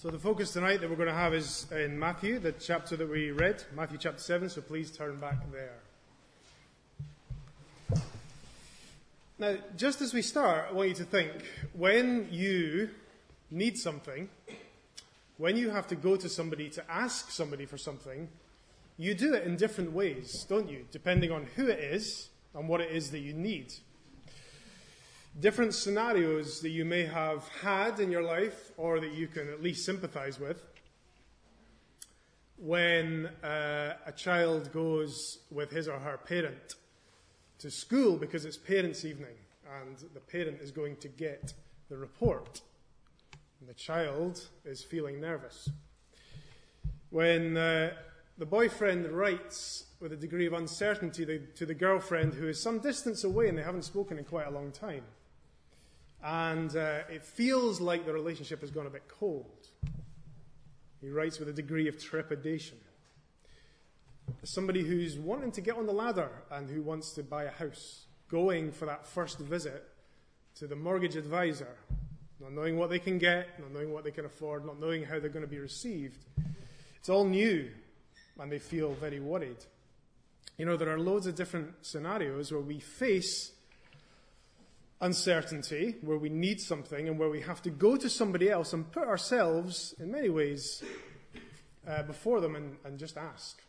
So the focus tonight that we're going to have is in Matthew, the chapter that we read, Matthew chapter 7, so please turn back there. Now, just as we start, I want you to think when you need something, when you have to go to somebody to ask somebody for something, you do it in different ways, don't you? Depending on who it is and what it is that you need different scenarios that you may have had in your life or that you can at least sympathize with. When uh, a child goes with his or her parent to school because it's parents' evening and the parent is going to get the report, and the child is feeling nervous. When uh, the boyfriend writes with a degree of uncertainty to the girlfriend who is some distance away and they haven't spoken in quite a long time and uh, it feels like the relationship has gone a bit cold. He writes with a degree of trepidation. Somebody who's wanting to get on the ladder and who wants to buy a house, going for that first visit to the mortgage advisor, not knowing what they can get, not knowing what they can afford, not knowing how they're going to be received. It's all new, and they feel very worried. You know, there are loads of different scenarios where we face uncertainty, where we need something, and where we have to go to somebody else and put ourselves, in many ways, uh, before them and, and just ask.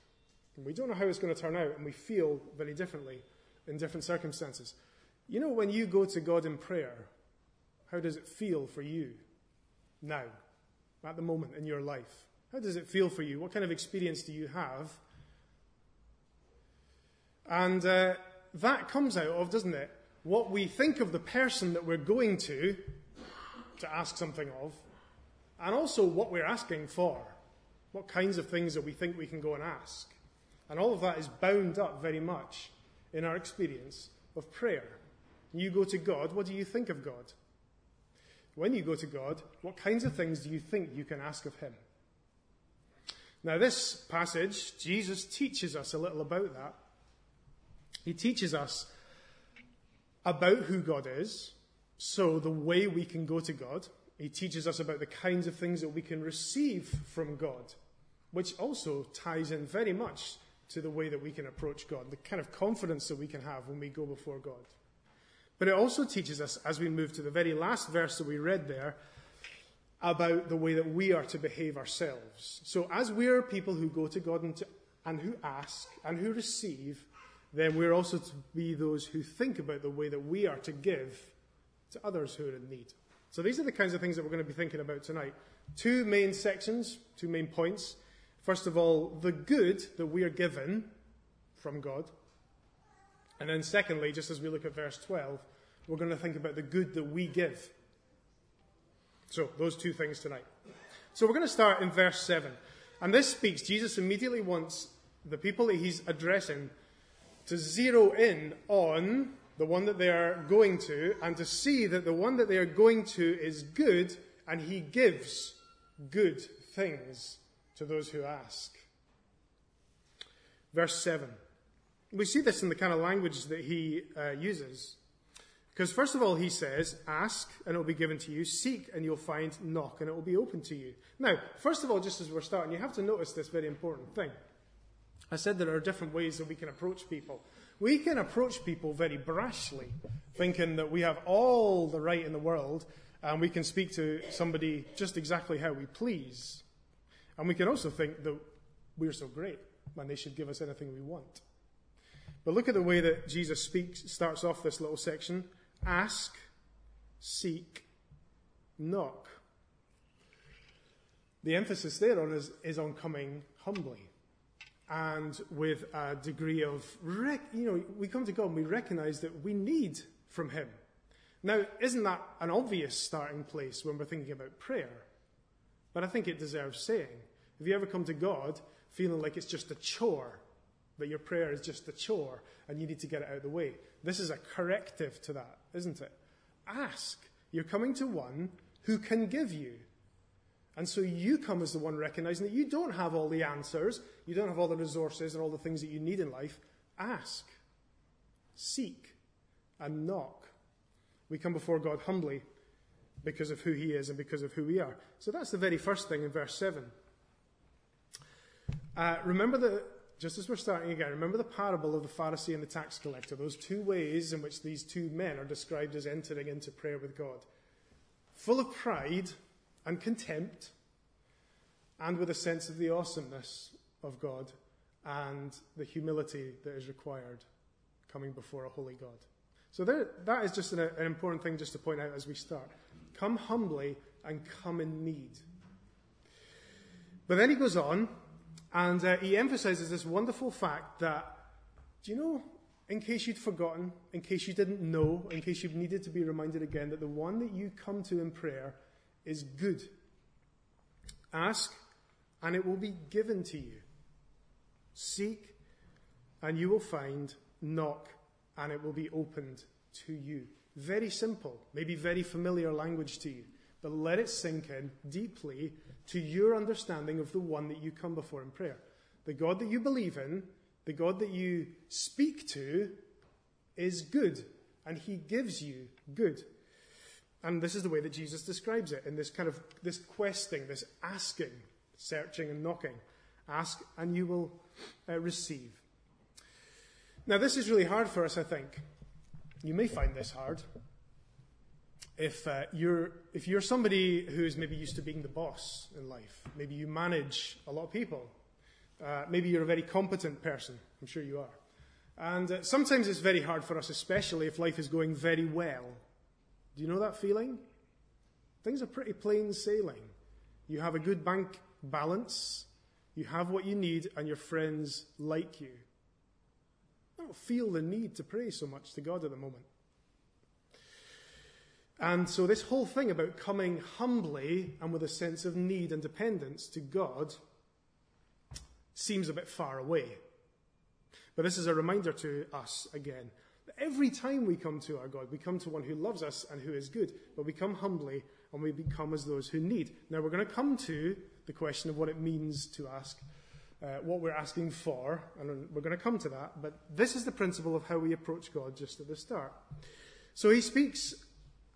And we don't know how it's going to turn out, and we feel very differently in different circumstances. You know, when you go to God in prayer, how does it feel for you now, at the moment in your life? How does it feel for you? What kind of experience do you have? And uh, that comes out of, doesn't it, what we think of the person that we're going to to ask something of, and also what we're asking for, what kinds of things that we think we can go and ask. And all of that is bound up very much in our experience of prayer. You go to God, what do you think of God? When you go to God, what kinds of things do you think you can ask of Him? Now, this passage, Jesus teaches us a little about that. He teaches us about who God is, so the way we can go to God. He teaches us about the kinds of things that we can receive from God, which also ties in very much to the way that we can approach God, the kind of confidence that we can have when we go before God. But it also teaches us, as we move to the very last verse that we read there, about the way that we are to behave ourselves. So, as we are people who go to God and, to, and who ask and who receive, then we're also to be those who think about the way that we are to give to others who are in need. So these are the kinds of things that we're going to be thinking about tonight. Two main sections, two main points. First of all, the good that we are given from God. And then secondly, just as we look at verse 12, we're going to think about the good that we give. So those two things tonight. So we're going to start in verse 7. And this speaks, Jesus immediately wants the people that he's addressing to zero in on the one that they are going to and to see that the one that they are going to is good and he gives good things to those who ask. Verse 7. We see this in the kind of language that he uh, uses. Because first of all, he says, Ask and it will be given to you, seek and you'll find, knock and it will be open to you. Now, first of all, just as we're starting, you have to notice this very important thing. I said there are different ways that we can approach people. We can approach people very brashly, thinking that we have all the right in the world and we can speak to somebody just exactly how we please. And we can also think that we're so great and they should give us anything we want. But look at the way that Jesus speaks, starts off this little section ask, seek, knock. The emphasis there on is, is on coming humbly and with a degree of, rec- you know, we come to God and we recognize that we need from Him. Now, isn't that an obvious starting place when we're thinking about prayer? But I think it deserves saying. Have you ever come to God feeling like it's just a chore, that your prayer is just a chore and you need to get it out of the way? This is a corrective to that, isn't it? Ask. You're coming to one who can give you. And so you come as the one recognizing that you don't have all the answers, you don't have all the resources and all the things that you need in life. Ask, seek, and knock. We come before God humbly because of who he is and because of who we are. So that's the very first thing in verse 7. Uh, remember the, just as we're starting again, remember the parable of the Pharisee and the tax collector, those two ways in which these two men are described as entering into prayer with God. Full of pride and contempt, and with a sense of the awesomeness of God and the humility that is required coming before a holy God. So there, that is just an, an important thing just to point out as we start. Come humbly and come in need. But then he goes on and uh, he emphasizes this wonderful fact that, do you know, in case you'd forgotten, in case you didn't know, in case you needed to be reminded again, that the one that you come to in prayer is good. Ask, and it will be given to you. Seek, and you will find. Knock, and it will be opened to you. Very simple, maybe very familiar language to you, but let it sink in deeply to your understanding of the one that you come before in prayer. The God that you believe in, the God that you speak to, is good, and he gives you good. And this is the way that Jesus describes it in this kind of this questing, this asking, searching and knocking. Ask and you will uh, receive. Now, this is really hard for us, I think. You may find this hard. If, uh, you're, if you're somebody who's maybe used to being the boss in life, maybe you manage a lot of people, uh, maybe you're a very competent person, I'm sure you are. And uh, sometimes it's very hard for us, especially if life is going very well. Do you know that feeling? Things are pretty plain sailing. You have a good bank balance, you have what you need, and your friends like you. I don't feel the need to pray so much to God at the moment. And so, this whole thing about coming humbly and with a sense of need and dependence to God seems a bit far away. But this is a reminder to us again every time we come to our God, we come to one who loves us and who is good, but we come humbly and we become as those who need. Now, we're going to come to the question of what it means to ask, uh, what we're asking for, and we're going to come to that. But this is the principle of how we approach God just at the start. So he speaks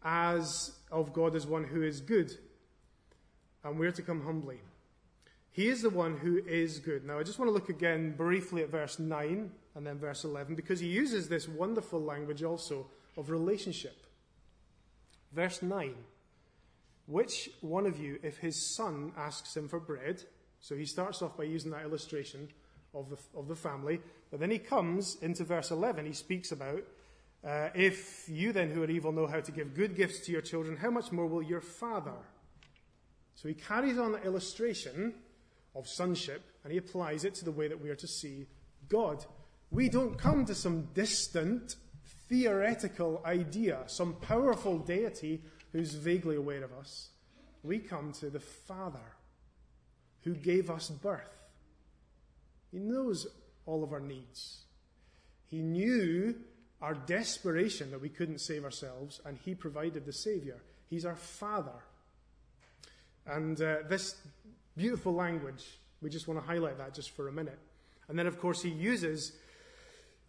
as of God as one who is good, and we're to come humbly. He is the one who is good. Now, I just want to look again briefly at verse 9 and then verse 11 because he uses this wonderful language also of relationship. Verse 9 Which one of you, if his son asks him for bread, so he starts off by using that illustration of the, of the family, but then he comes into verse 11, he speaks about uh, if you then, who are evil, know how to give good gifts to your children, how much more will your Father? So he carries on the illustration of sonship and he applies it to the way that we are to see God. We don't come to some distant, theoretical idea, some powerful deity who's vaguely aware of us. We come to the Father who gave us birth. He knows all of our needs. He knew our desperation that we couldn't save ourselves, and He provided the Savior. He's our Father. And uh, this beautiful language, we just want to highlight that just for a minute. And then, of course, He uses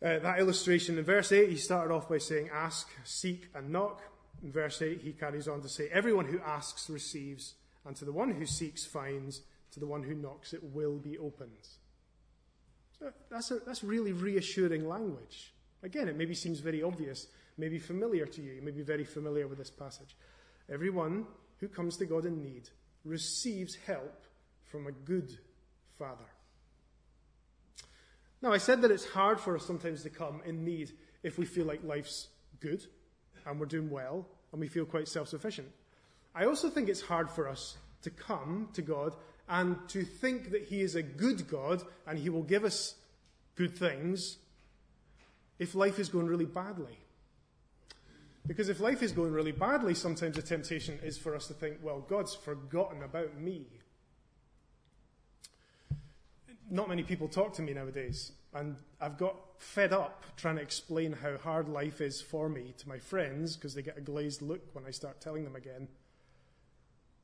uh, that illustration. In verse 8, He started off by saying, Ask, seek, and knock. In verse 8, He carries on to say, Everyone who asks receives, and to the one who seeks finds, to the one who knocks it will be opened. So that's, a, that's really reassuring language. Again, it maybe seems very obvious, maybe familiar to you. You may be very familiar with this passage. Everyone who comes to God in need receives help from a good Father. Now, I said that it's hard for us sometimes to come in need if we feel like life's good and we're doing well and we feel quite self sufficient. I also think it's hard for us to come to God and to think that He is a good God and He will give us good things if life is going really badly. Because if life is going really badly, sometimes the temptation is for us to think, well, God's forgotten about me. Not many people talk to me nowadays, and I've got fed up trying to explain how hard life is for me to my friends because they get a glazed look when I start telling them again.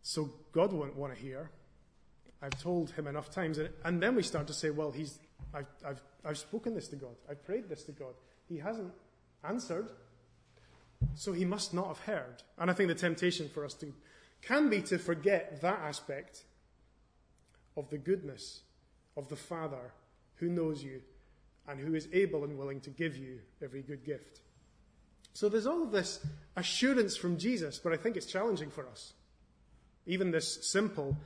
So God won't want to hear. I've told him enough times. And and then we start to say, well, he's, I've, I've, I've spoken this to God. I've prayed this to God. He hasn't answered. So he must not have heard. And I think the temptation for us to can be to forget that aspect of the goodness of the Father who knows you and who is able and willing to give you every good gift. So there's all of this assurance from Jesus, but I think it's challenging for us. Even this simple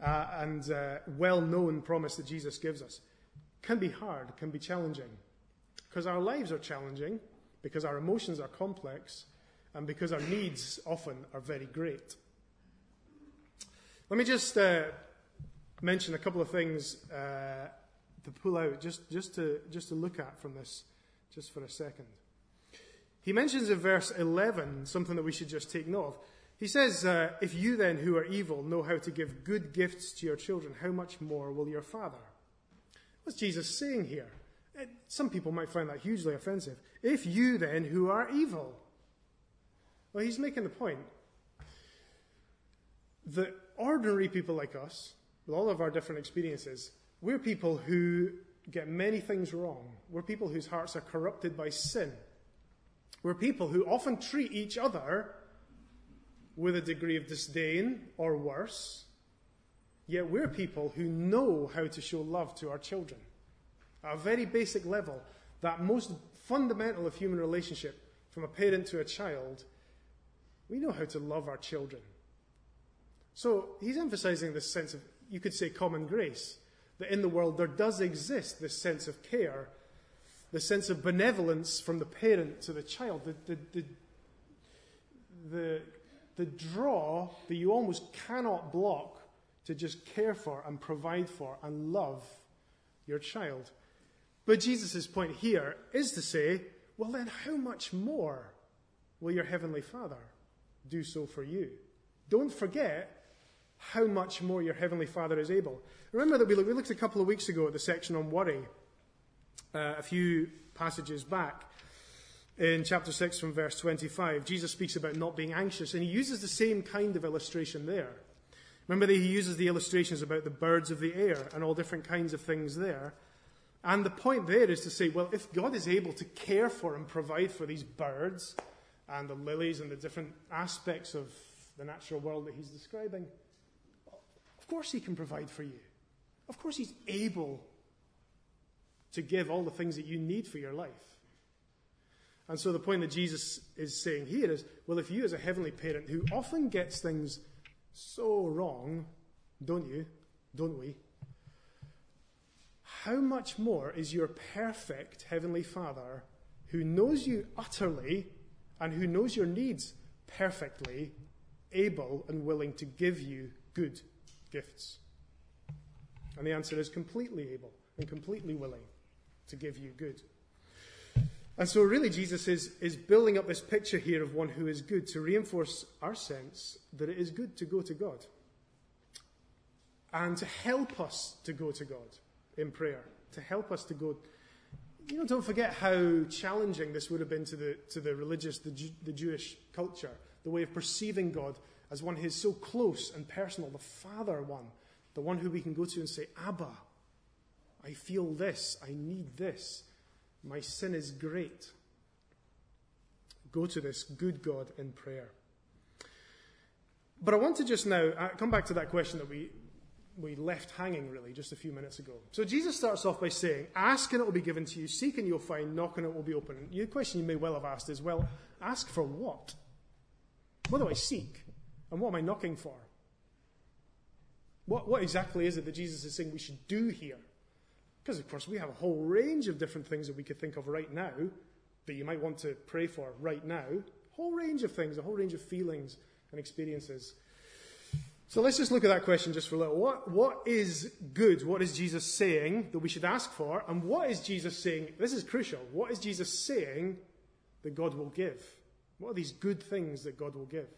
uh, and uh, well known promise that Jesus gives us can be hard, can be challenging. Because our lives are challenging, because our emotions are complex, and because our needs often are very great. Let me just uh, mention a couple of things uh, to pull out, just, just, to, just to look at from this, just for a second. He mentions in verse 11 something that we should just take note of. He says, uh, If you then, who are evil, know how to give good gifts to your children, how much more will your Father? What's Jesus saying here? Uh, some people might find that hugely offensive. If you then, who are evil. Well, he's making the point that ordinary people like us, with all of our different experiences, we're people who get many things wrong. We're people whose hearts are corrupted by sin. We're people who often treat each other with a degree of disdain or worse. Yet we're people who know how to show love to our children. At a very basic level, that most fundamental of human relationship, from a parent to a child, we know how to love our children. So he's emphasizing this sense of, you could say, common grace. That in the world there does exist this sense of care the sense of benevolence from the parent to the child, the, the, the, the, the draw that you almost cannot block to just care for and provide for and love your child. But Jesus' point here is to say, well, then, how much more will your Heavenly Father do so for you? Don't forget how much more your Heavenly Father is able. Remember that we looked, a couple of weeks ago at the section on worry uh, a few passages back. In chapter 6 from verse 25, Jesus speaks about not being anxious, and he uses the same kind of illustration there. Remember that he uses the illustrations about the birds of the air and all different kinds of things there. And the point there is to say, well, if God is able to care for and provide for these birds and the lilies and the different aspects of the natural world that he's describing, course he can provide for you. Of course he's able to give all the things that you need for your life. And so the point that Jesus is saying here is well, if you, as a heavenly parent who often gets things so wrong, don't you? Don't we? How much more is your perfect heavenly Father who knows you utterly and who knows your needs perfectly able and willing to give you good gifts? And the answer is completely able and completely willing to give you good. And so, really, Jesus is, is building up this picture here of one who is good to reinforce our sense that it is good to go to God and to help us to go to God in prayer, to help us to go. You know, don't forget how challenging this would have been to the, to the religious, the, Jew, the Jewish culture, the way of perceiving God as one who is so close and personal, the Father one, the one who we can go to and say, Abba, I feel this. I need this. My sin is great. Go to this good God in prayer. But I want to just now uh, come back to that question that we, we left hanging, really, just a few minutes ago. So Jesus starts off by saying, Ask and it will be given to you, seek and you'll find, knock and it will be open. The question you may well have asked is, Well, ask for what? What do I seek? And what am I knocking for? What, what exactly is it that Jesus is saying we should do here? Because, of course, we have a whole range of different things that we could think of right now that you might want to pray for right now. A whole range of things, a whole range of feelings and experiences. So let's just look at that question just for a little. What, what is good? What is Jesus saying that we should ask for? And what is Jesus saying? This is crucial. What is Jesus saying that God will give? What are these good things that God will give?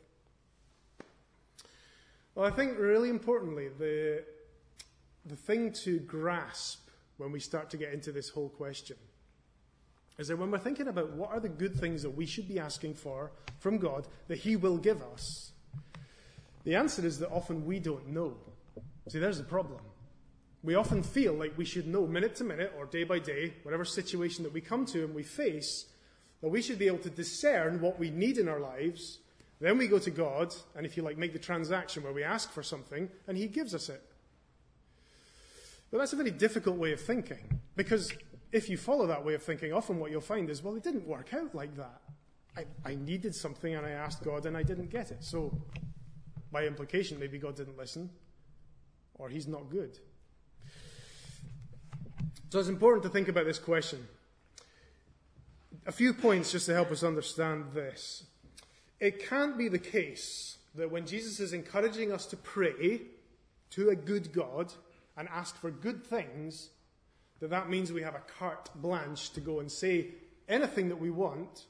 Well, I think really importantly, the, the thing to grasp when we start to get into this whole question is that when we're thinking about what are the good things that we should be asking for from God that He will give us, the answer is that often we don't know. See, there's the problem. We often feel like we should know minute to minute or day by day, whatever situation that we come to and we face, that we should be able to discern what we need in our lives. Then we go to God, and if you like, make the transaction where we ask for something, and He gives us it. But that's a very difficult way of thinking, because if you follow that way of thinking, often what you'll find is, well, it didn't work out like that. I, I needed something and I asked God and I didn't get it. So, by implication, maybe God didn't listen, or He's not good. So, it's important to think about this question a few points just to help us understand this. It can't be the case that when Jesus is encouraging us to pray to a good God and ask for good things, that that means we have a carte blanche to go and say anything that we want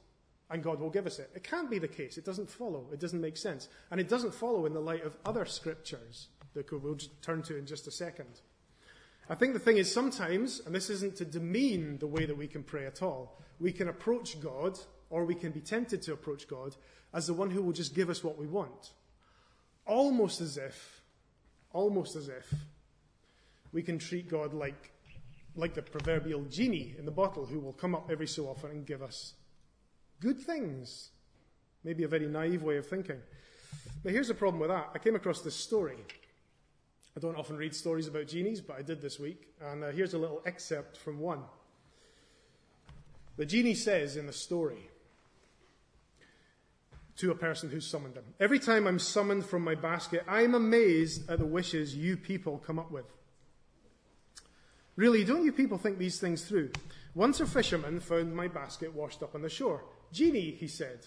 and God will give us it. It can't be the case. It doesn't follow. It doesn't make sense. And it doesn't follow in the light of other scriptures that we'll turn to in just a second. I think the thing is sometimes, and this isn't to demean the way that we can pray at all, we can approach God, or we can be tempted to approach God, as the one who will just give us what we want. Almost as if, almost as if, we can treat God like, like the proverbial genie in the bottle who will come up every so often and give us good things. Maybe a very naive way of thinking. But here's the problem with that. I came across this story. I don't often read stories about genies, but I did this week. And uh, here's a little excerpt from one. The genie says in the story to a person who summoned them. Every time I'm summoned from my basket, I'm amazed at the wishes you people come up with. Really, don't you people think these things through? Once a fisherman found my basket washed up on the shore. Genie, he said,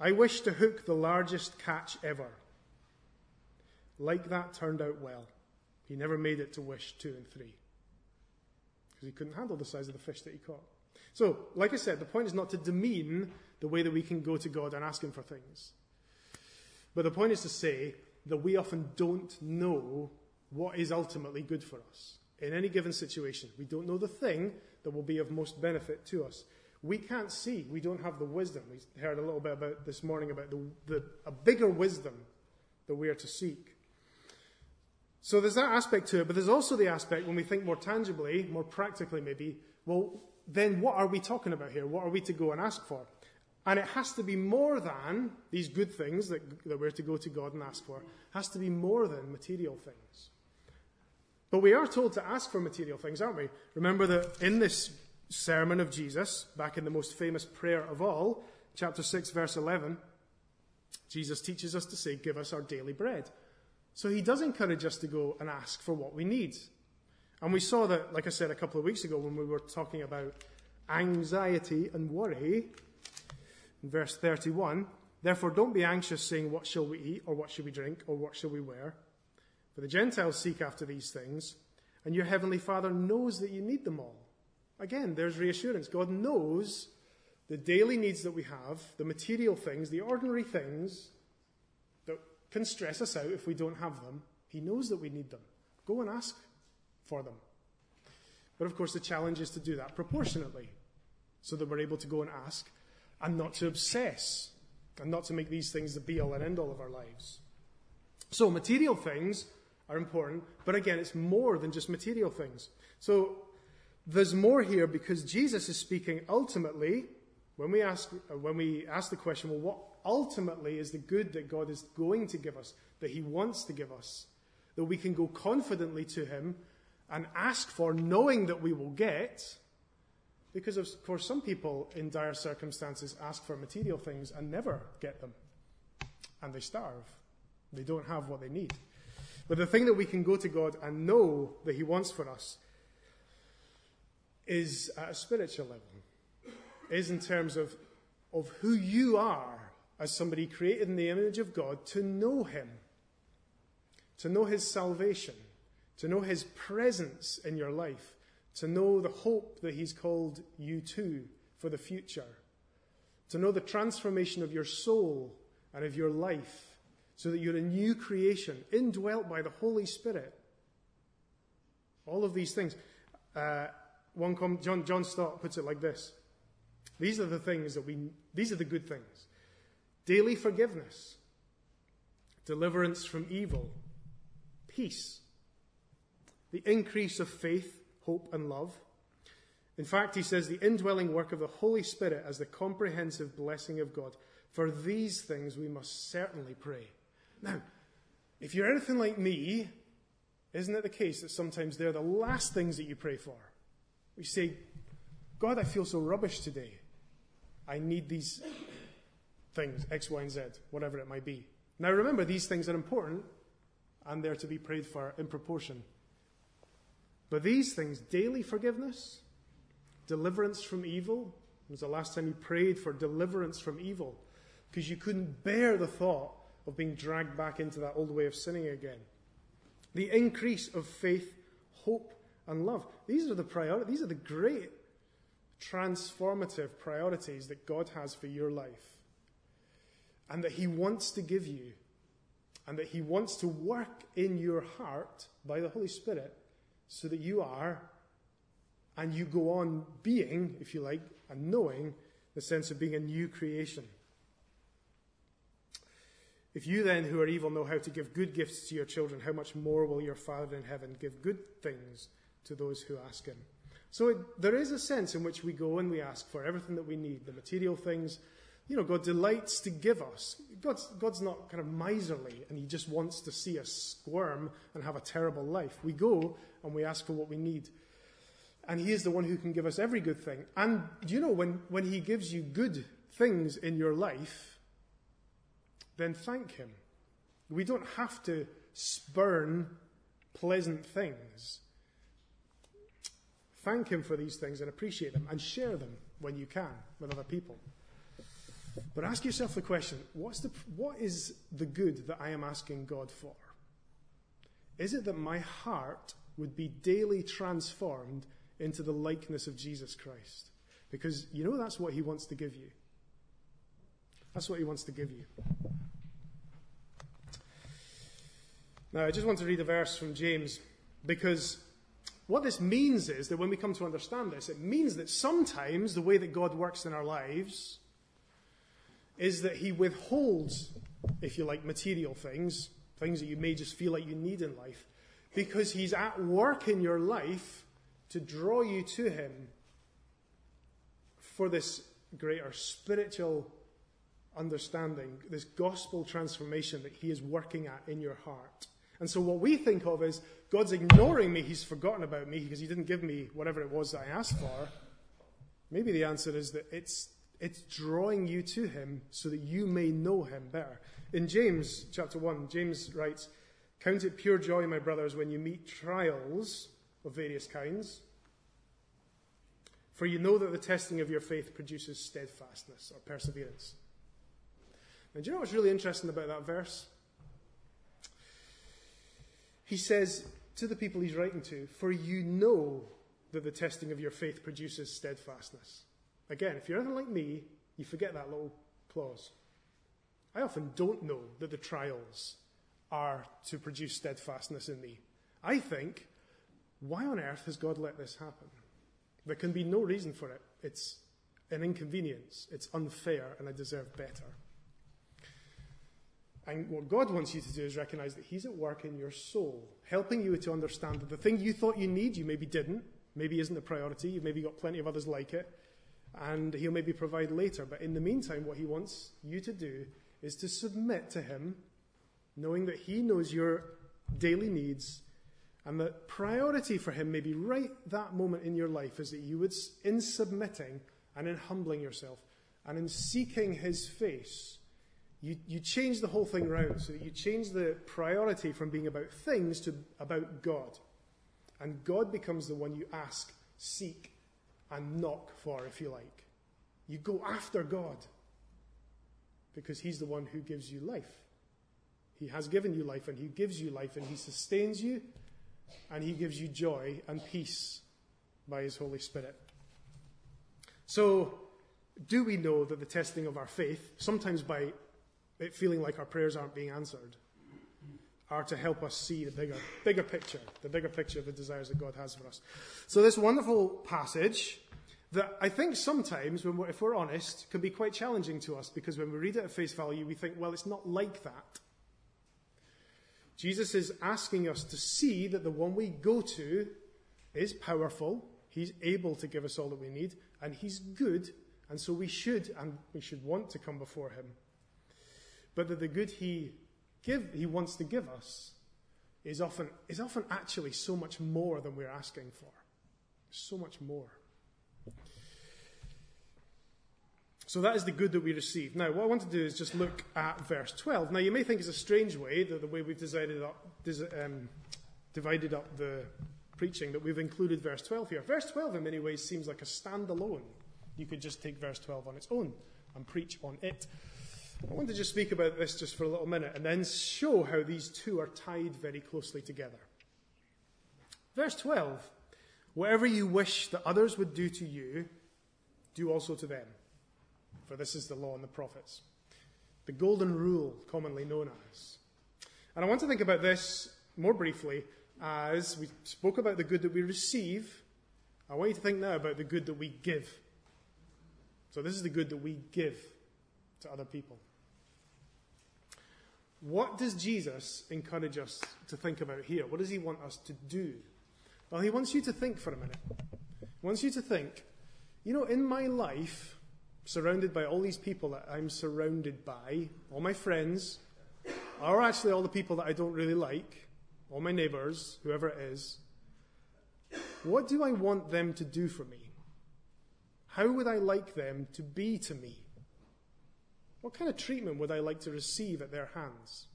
I wish to hook the largest catch ever. Like that turned out well. He never made it to wish two and three because he couldn't handle the size of the fish that he caught. So, like I said, the point is not to demean the way that we can go to God and ask Him for things. But the point is to say that we often don't know what is ultimately good for us in any given situation. We don't know the thing that will be of most benefit to us. We can't see. We don't have the wisdom. We heard a little bit about this morning about the, the, a bigger wisdom that we are to seek. So there's that aspect to it, but there's also the aspect when we think more tangibly, more practically maybe, well, then what are we talking about here? What are we to go and ask for? And it has to be more than these good things that, that we're to go to God and ask for, it has to be more than material things. But we are told to ask for material things, aren't we? Remember that in this sermon of Jesus, back in the most famous prayer of all, chapter 6, verse 11, Jesus teaches us to say, Give us our daily bread. So he does encourage us to go and ask for what we need. And we saw that, like I said a couple of weeks ago when we were talking about anxiety and worry, verse 31, therefore don't be anxious saying, What shall we eat, or what shall we drink, or what shall we wear? For the Gentiles seek after these things, and your heavenly Father knows that you need them all. Again, there's reassurance. God knows the daily needs that we have, the material things, the ordinary things that can stress us out if we don't have them. He knows that we need them. Go and ask for them. But of course, the challenge is to do that proportionately so that we're able to go and ask and not to obsess and not to make these things the be all and end all of our lives. So, material things are important, but again, it's more than just material things. So, there's more here because Jesus is speaking ultimately when we ask uh, when we ask the question, well, what ultimately is the good that God is going to give us, that He wants to give us, that we can go confidently to Him and ask for, knowing that we will get. Because, of course, some people in dire circumstances ask for material things and never get them. And they starve. They don't have what they need. But the thing that we can go to God and know that He wants for us is at a spiritual level, is in terms of, of who you are as somebody created in the image of God to know Him, to know His salvation to know His presence in your life, to know the hope that He's called you to for the future, to know the transformation of your soul and of your life, so that you're a new creation, indwelt by the Holy Spirit. All of these things. Uh, one com- John, John Stott puts it like this These are the things that we, these are the good things daily forgiveness, deliverance from evil, peace, the increase of faith, hope, and love, In fact, he says the indwelling work of the Holy Spirit as the comprehensive blessing of God. For these things we must certainly pray. Now, if you're anything like me, isn't it the case that sometimes they're the last things that you pray for? We say, God, I feel so rubbish today. I need these things, X, Y, and Z, whatever it might be. Now remember, these things are important and they're to be prayed for in proportion. But these things, daily forgiveness, deliverance from evil, when was the last time you prayed for deliverance from evil? Because you couldn't bear the thought of being dragged back into that old way of sinning again. The increase of faith, hope, and love. These are the priorities. These are the great transformative priorities that God has for your life. And that He wants to give you. And that He wants to work in your heart by the Holy Spirit so that you are and you go on being, if you like, and knowing the sense of being a new creation. If you then, who are evil, know how to give good gifts to your children, how much more will your Father in heaven give good things to those who ask him? So it, there is a sense in which we go and we ask for everything that we need, the material things. You know, God delights to give us. God's, God's not kind of miserly and he just wants to see us squirm and have a terrible life. We go and we ask for what we need. And he is the one who can give us every good thing. And you know, when, when he gives you good things in your life, then thank him. We don't have to spurn pleasant things. Thank him for these things and appreciate them and share them when you can with other people. But ask yourself the question what's the, what is the good that I am asking God for? Is it that my heart would be daily transformed into the likeness of Jesus Christ? Because you know that's what he wants to give you. That's what he wants to give you. Now, I just want to read a verse from James because what this means is that when we come to understand this, it means that sometimes the way that God works in our lives is that He withholds, if you like, material things, things that you may just feel like you need in life, because He's at work in your life to draw you to Him for this greater spiritual understanding, this gospel transformation that He is working at in your heart. And so what we think of is God's ignoring me, He's forgotten about me because He didn't give me whatever it was that I asked for. Maybe the answer is that it's, it's drawing you to Him so that you may know Him better. In James chapter 1, James writes, Count it pure joy, my brothers, when you meet trials of various kinds. For you know that the testing of your faith produces steadfastness or perseverance. And do you know what's really interesting about that verse? He says to the people he's writing to, For you know that the testing of your faith produces steadfastness. Again, if you're anything like me, you forget that little clause. I often don't know that the trials are to produce steadfastness in me. I think, why on earth has God let this happen? There can be no reason for it. It's an inconvenience. It's unfair, and I deserve better. And what God wants you to do is recognize that He's at work in your soul, helping you to understand that the thing you thought you need, you maybe didn't, maybe isn't a priority, you've maybe got plenty of others like it, and He'll maybe provide later. But in the meantime, what He wants you to do is to submit to Him, knowing that He knows your daily needs, and the priority for Him, maybe right that moment in your life, is that you would, in submitting and in humbling yourself and in seeking His face, you, you change the whole thing around so that you change the priority from being about things to about God. And God becomes the one you ask, seek, and knock for, if you like. You go after God because He's the one who gives you life. He has given you life, and He gives you life, and He sustains you, and He gives you joy and peace by His Holy Spirit. So, do we know that the testing of our faith, sometimes by it feeling like our prayers aren't being answered are to help us see the bigger, bigger picture, the bigger picture of the desires that God has for us. So this wonderful passage that I think sometimes, we're, if we're honest, can be quite challenging to us because when we read it at face value, we think, well, it's not like that. Jesus is asking us to see that the one we go to is powerful, He's able to give us all that we need, and He's good, and so we should and we should want to come before Him. But that the good He give He wants to give us is often is often actually so much more than we're asking for. So much more. So that is the good that we receive. Now, what I want to do is just look at verse 12. Now, you may think it's a strange way, that the way we've up, um, divided up the preaching, that we've included verse 12 here. Verse 12, in many ways, seems like a standalone. You could just take verse 12 on its own and preach on it. I want to just speak about this just for a little minute and then show how these two are tied very closely together. Verse 12 Whatever you wish that others would do to you, do also to them. For this is the law and the prophets. The golden rule, commonly known as. And I want to think about this more briefly as we spoke about the good that we receive. I want you to think now about the good that we give. So, this is the good that we give to other people. What does Jesus encourage us to think about here? What does he want us to do? Well, he wants you to think for a minute. He wants you to think, you know, in my life, surrounded by all these people that I'm surrounded by, all my friends, or actually all the people that I don't really like, all my neighbors, whoever it is, what do I want them to do for me? How would I like them to be to me? What kind of treatment would I like to receive at their hands?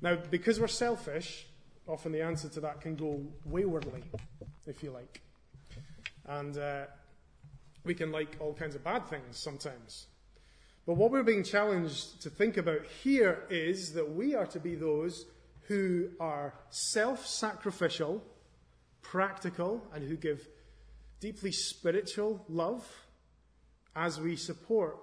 Now, because we're selfish, often the answer to that can go waywardly, if you like. And uh, we can like all kinds of bad things sometimes. But what we're being challenged to think about here is that we are to be those who are self sacrificial, practical, and who give deeply spiritual love as we support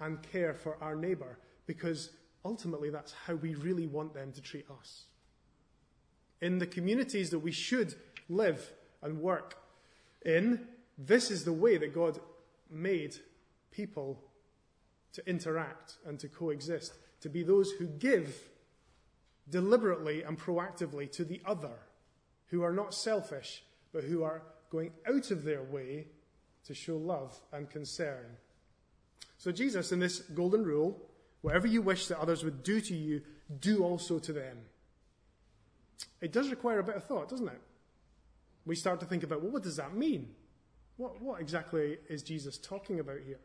and care for our neighbour because ultimately that's how we really want them to treat us. In the communities that we should live and work in, this is the way that God made people to interact and to coexist, to be those who give deliberately and proactively to the other, who are not selfish, but who are going out of their way to show love and concern so, Jesus, in this golden rule, whatever you wish that others would do to you, do also to them. It does require a bit of thought, doesn't it? We start to think about, well, what does that mean? What, what exactly is Jesus talking about here?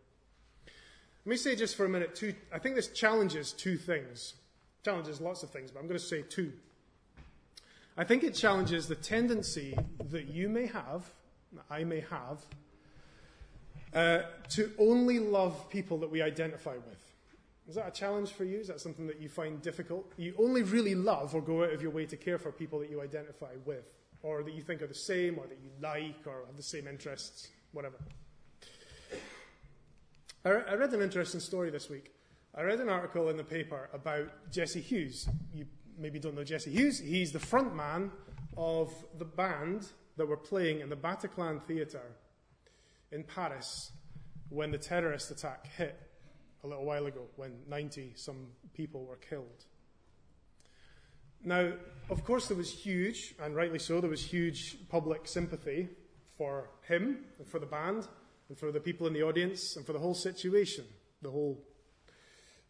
Let me say just for a minute, two, I think this challenges two things. Challenges lots of things, but I'm going to say two. I think it challenges the tendency that you may have, that I may have, uh, to only love people that we identify with. Is that a challenge for you? Is that something that you find difficult? You only really love or go out of your way to care for people that you identify with, or that you think are the same, or that you like, or have the same interests, whatever. I, re- I read an interesting story this week. I read an article in the paper about Jesse Hughes. You maybe don't know Jesse Hughes. He's the front man of the band that were playing in the Bataclan Theatre in Paris when the terrorist attack hit a little while ago, when 90 some people were killed. Now, of course, there was huge, and rightly so, there was huge public sympathy for him and for the band and for the people in the audience and for the whole situation, the whole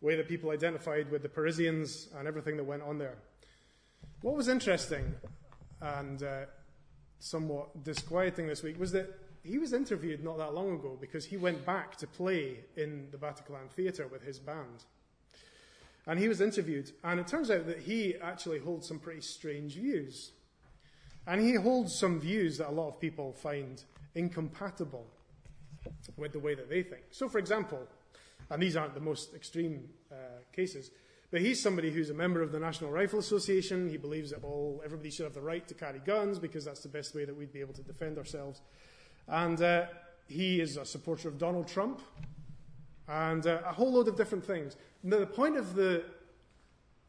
way that people identified with the Parisians and everything that went on there. What was interesting and uh, somewhat disquieting this week was that he was interviewed not that long ago because he went back to play in the Bataclan Theatre with his band. And he was interviewed, and it turns out that he actually holds some pretty strange views. And he holds some views that a lot of people find incompatible with the way that they think. So, for example, and these aren't the most extreme uh, cases, but he's somebody who's a member of the National Rifle Association. He believes that all everybody should have the right to carry guns because that's the best way that we'd be able to defend ourselves. And uh, he is a supporter of Donald Trump and uh, a whole load of different things. Now, the point of the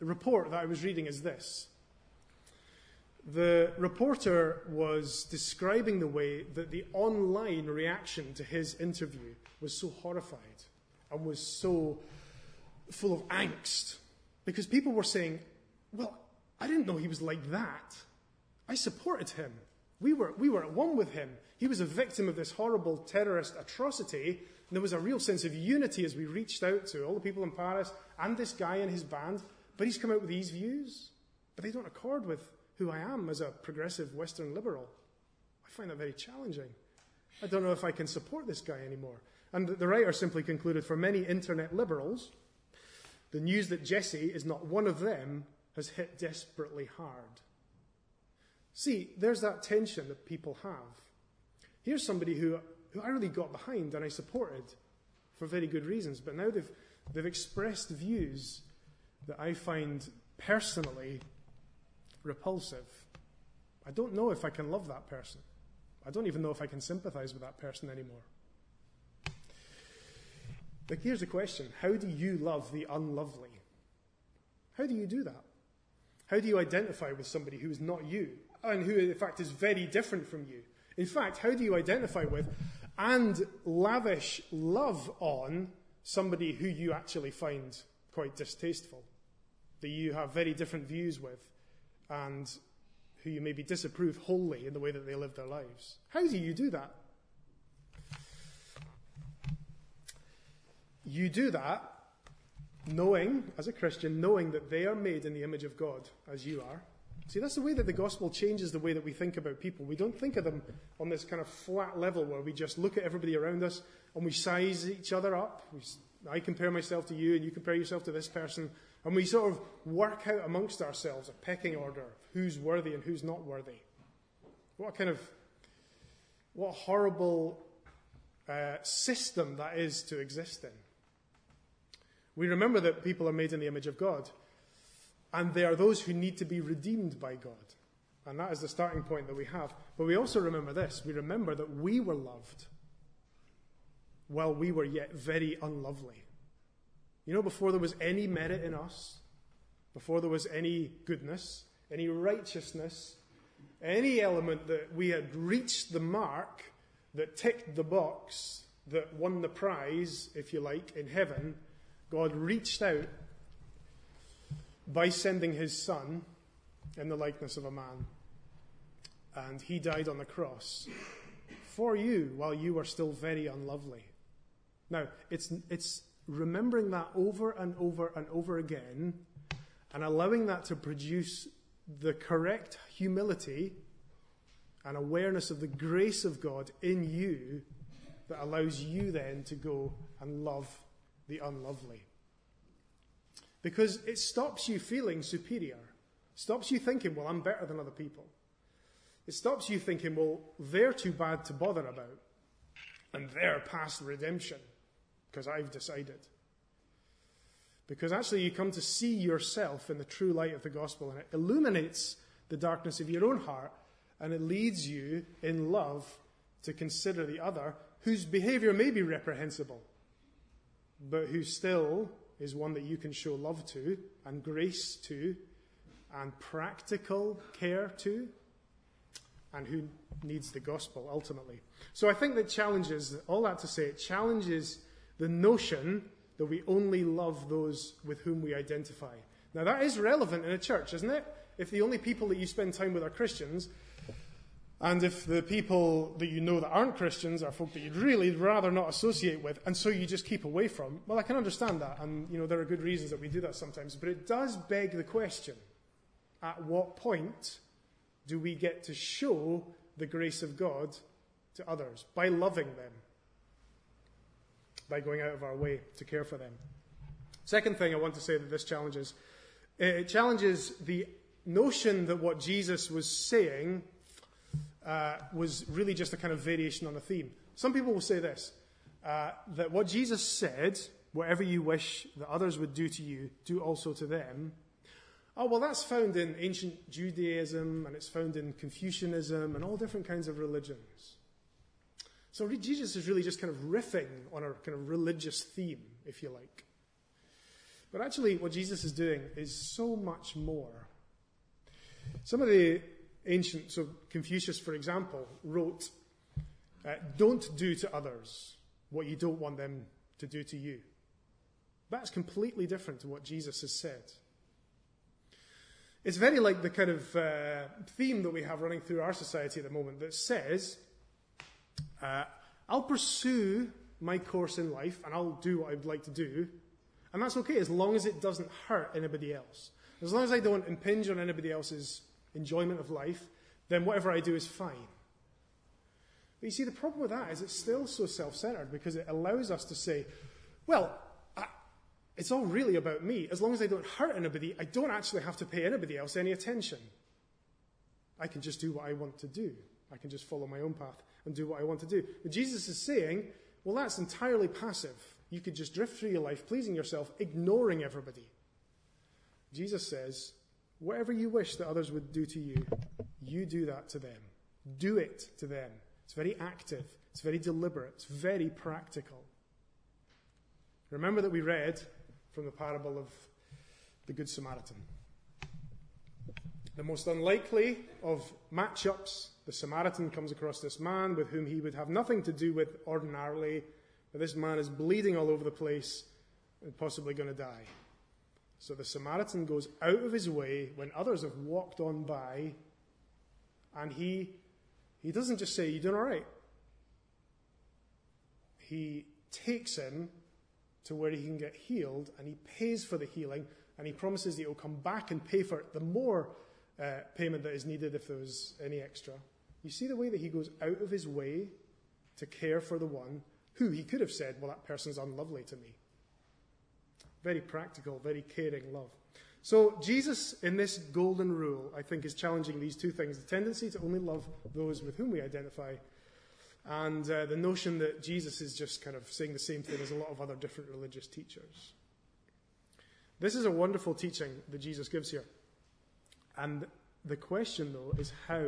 report that I was reading is this. The reporter was describing the way that the online reaction to his interview was so horrified and was so full of angst because people were saying, Well, I didn't know he was like that. I supported him. We were, we were at one with him. He was a victim of this horrible terrorist atrocity. And there was a real sense of unity as we reached out to all the people in Paris and this guy and his band. But he's come out with these views. But they don't accord with who I am as a progressive Western liberal. I find that very challenging. I don't know if I can support this guy anymore. And the writer simply concluded for many internet liberals, the news that Jesse is not one of them has hit desperately hard. See, there's that tension that people have. Here's somebody who, who I really got behind and I supported for very good reasons, but now they've, they've expressed views that I find personally repulsive. I don't know if I can love that person. I don't even know if I can sympathize with that person anymore. But here's the question How do you love the unlovely? How do you do that? How do you identify with somebody who is not you and who, in fact, is very different from you? In fact, how do you identify with and lavish love on somebody who you actually find quite distasteful, that you have very different views with, and who you maybe disapprove wholly in the way that they live their lives? How do you do that? You do that knowing, as a Christian, knowing that they are made in the image of God, as you are. See, that's the way that the gospel changes the way that we think about people. We don't think of them on this kind of flat level where we just look at everybody around us and we size each other up. We, I compare myself to you and you compare yourself to this person. And we sort of work out amongst ourselves a pecking order of who's worthy and who's not worthy. What kind of, what horrible uh, system that is to exist in. We remember that people are made in the image of God, and they are those who need to be redeemed by God. And that is the starting point that we have. But we also remember this we remember that we were loved while we were yet very unlovely. You know, before there was any merit in us, before there was any goodness, any righteousness, any element that we had reached the mark that ticked the box, that won the prize, if you like, in heaven, God reached out by sending his son in the likeness of a man. And he died on the cross for you while you were still very unlovely. Now, it's, it's remembering that over and over and over again and allowing that to produce the correct humility and awareness of the grace of God in you that allows you then to go and love the unlovely. Because it stops you feeling superior, stops you thinking, well, I'm better than other people. It stops you thinking, well, they're too bad to bother about, and they're past redemption because I've decided. Because actually, you come to see yourself in the true light of the gospel, and it illuminates the darkness of your own heart, and it leads you in love to consider the other whose behavior may be reprehensible, but who still is one that you can show love to and grace to and practical care to and who needs the gospel ultimately. So I think that challenges, all that to say, it challenges the notion that we only love those with whom we identify. Now that is relevant in a church, isn't it? If the only people that you spend time with are Christians, and if the people that you know that aren't Christians are folk that you'd really rather not associate with, and so you just keep away from, well, I can understand that. And, you know, there are good reasons that we do that sometimes. But it does beg the question at what point do we get to show the grace of God to others? By loving them, by going out of our way to care for them. Second thing I want to say that this challenges it challenges the notion that what Jesus was saying uh, was really just a kind of variation on a theme. Some people will say this uh, that what Jesus said, whatever you wish that others would do to you, do also to them. Oh, well, that's found in ancient Judaism and it's found in Confucianism and all different kinds of religions. So Jesus is really just kind of riffing on a kind of religious theme, if you like. But actually, what Jesus is doing is so much more. Some of the ancient, so Confucius, for example, wrote, uh, Don't do to others what you don't want them to do to you. That's completely different to what Jesus has said. It's very like the kind of uh, theme that we have running through our society at the moment that says, uh, I'll pursue my course in life and I'll do what I'd like to do, and that's okay as long as it doesn't hurt anybody else. As long as I don't impinge on anybody else's enjoyment of life, then whatever I do is fine. But you see, the problem with that is it's still so self centered because it allows us to say, well, it's all really about me. As long as I don't hurt anybody, I don't actually have to pay anybody else any attention. I can just do what I want to do. I can just follow my own path and do what I want to do. But Jesus is saying, well, that's entirely passive. You could just drift through your life pleasing yourself, ignoring everybody. Jesus says, whatever you wish that others would do to you, you do that to them. Do it to them. It's very active, it's very deliberate, it's very practical. Remember that we read from the parable of the Good Samaritan. The most unlikely of matchups, the Samaritan comes across this man with whom he would have nothing to do with ordinarily, but this man is bleeding all over the place and possibly going to die. So the Samaritan goes out of his way when others have walked on by, and he he doesn't just say, You doing all right? He takes him to where he can get healed and he pays for the healing and he promises that he'll come back and pay for it, the more uh, payment that is needed if there was any extra. You see the way that he goes out of his way to care for the one who he could have said, Well, that person's unlovely to me. Very practical, very caring love. So, Jesus, in this golden rule, I think, is challenging these two things the tendency to only love those with whom we identify, and uh, the notion that Jesus is just kind of saying the same thing as a lot of other different religious teachers. This is a wonderful teaching that Jesus gives here. And the question, though, is how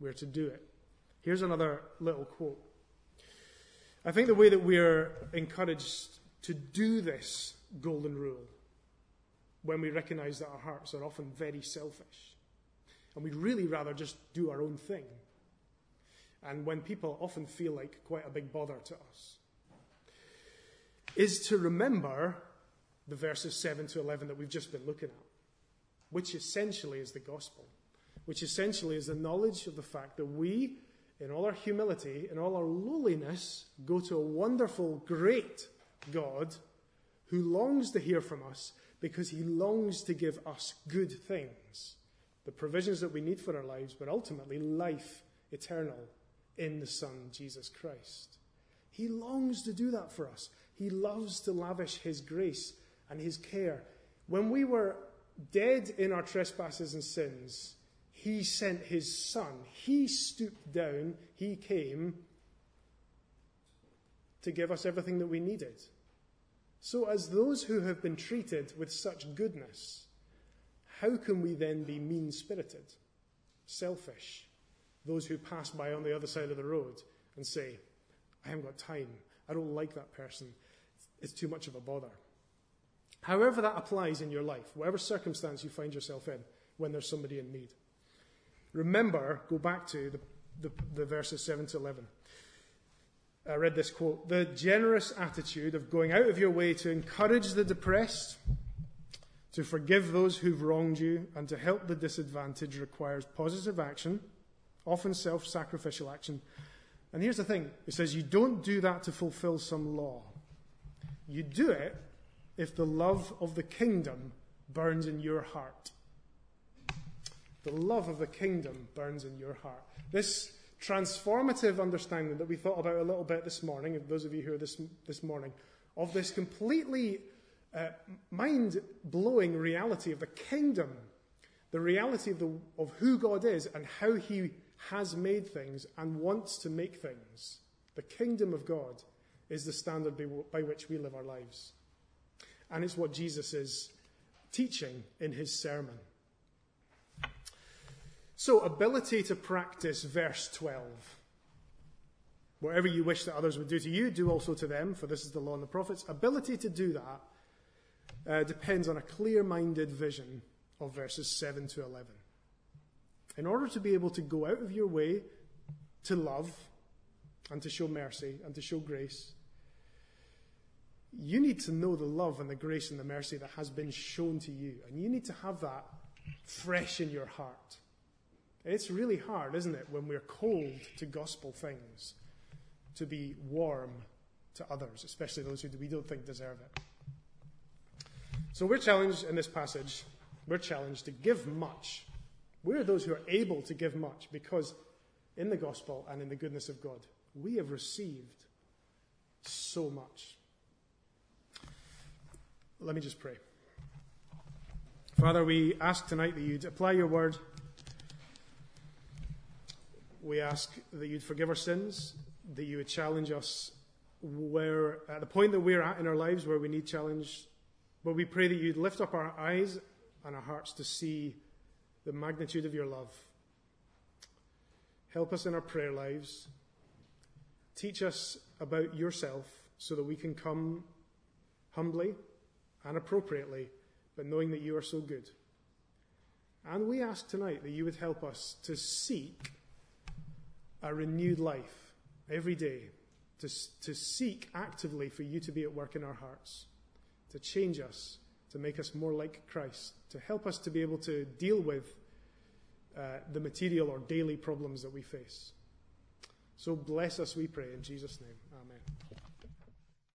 we're to do it. Here's another little quote. I think the way that we're encouraged to do this golden rule when we recognize that our hearts are often very selfish. And we'd really rather just do our own thing. And when people often feel like quite a big bother to us, is to remember the verses 7 to 11 that we've just been looking at, which essentially is the gospel, which essentially is the knowledge of the fact that we, in all our humility, in all our lowliness, go to a wonderful, great God who longs to hear from us because he longs to give us good things, the provisions that we need for our lives, but ultimately life eternal in the Son, Jesus Christ. He longs to do that for us. He loves to lavish his grace and his care. When we were dead in our trespasses and sins, he sent his Son. He stooped down, he came to give us everything that we needed. So, as those who have been treated with such goodness, how can we then be mean spirited, selfish, those who pass by on the other side of the road and say, I haven't got time, I don't like that person, it's too much of a bother? However, that applies in your life, whatever circumstance you find yourself in when there's somebody in need. Remember, go back to the, the, the verses 7 to 11. I read this quote The generous attitude of going out of your way to encourage the depressed, to forgive those who've wronged you, and to help the disadvantaged requires positive action, often self sacrificial action. And here's the thing it says you don't do that to fulfill some law. You do it if the love of the kingdom burns in your heart. The love of the kingdom burns in your heart. This transformative understanding that we thought about a little bit this morning, those of you who are this, this morning, of this completely uh, mind blowing reality of the kingdom, the reality of, the, of who God is and how He has made things and wants to make things. The kingdom of God is the standard by, by which we live our lives. And it's what Jesus is teaching in His sermon. So, ability to practice verse 12. Whatever you wish that others would do to you, do also to them, for this is the law and the prophets. Ability to do that uh, depends on a clear minded vision of verses 7 to 11. In order to be able to go out of your way to love and to show mercy and to show grace, you need to know the love and the grace and the mercy that has been shown to you. And you need to have that fresh in your heart. It's really hard, isn't it, when we're cold to gospel things, to be warm to others, especially those who we don't think deserve it. So we're challenged in this passage, we're challenged to give much. We're those who are able to give much because in the gospel and in the goodness of God, we have received so much. Let me just pray. Father, we ask tonight that you'd apply your word. We ask that you'd forgive our sins, that you would challenge us where, at the point that we're at in our lives where we need challenge. But we pray that you'd lift up our eyes and our hearts to see the magnitude of your love. Help us in our prayer lives. Teach us about yourself so that we can come humbly and appropriately, but knowing that you are so good. And we ask tonight that you would help us to seek a renewed life every day, to, to seek actively for you to be at work in our hearts, to change us, to make us more like Christ, to help us to be able to deal with uh, the material or daily problems that we face. So bless us, we pray, in Jesus' name.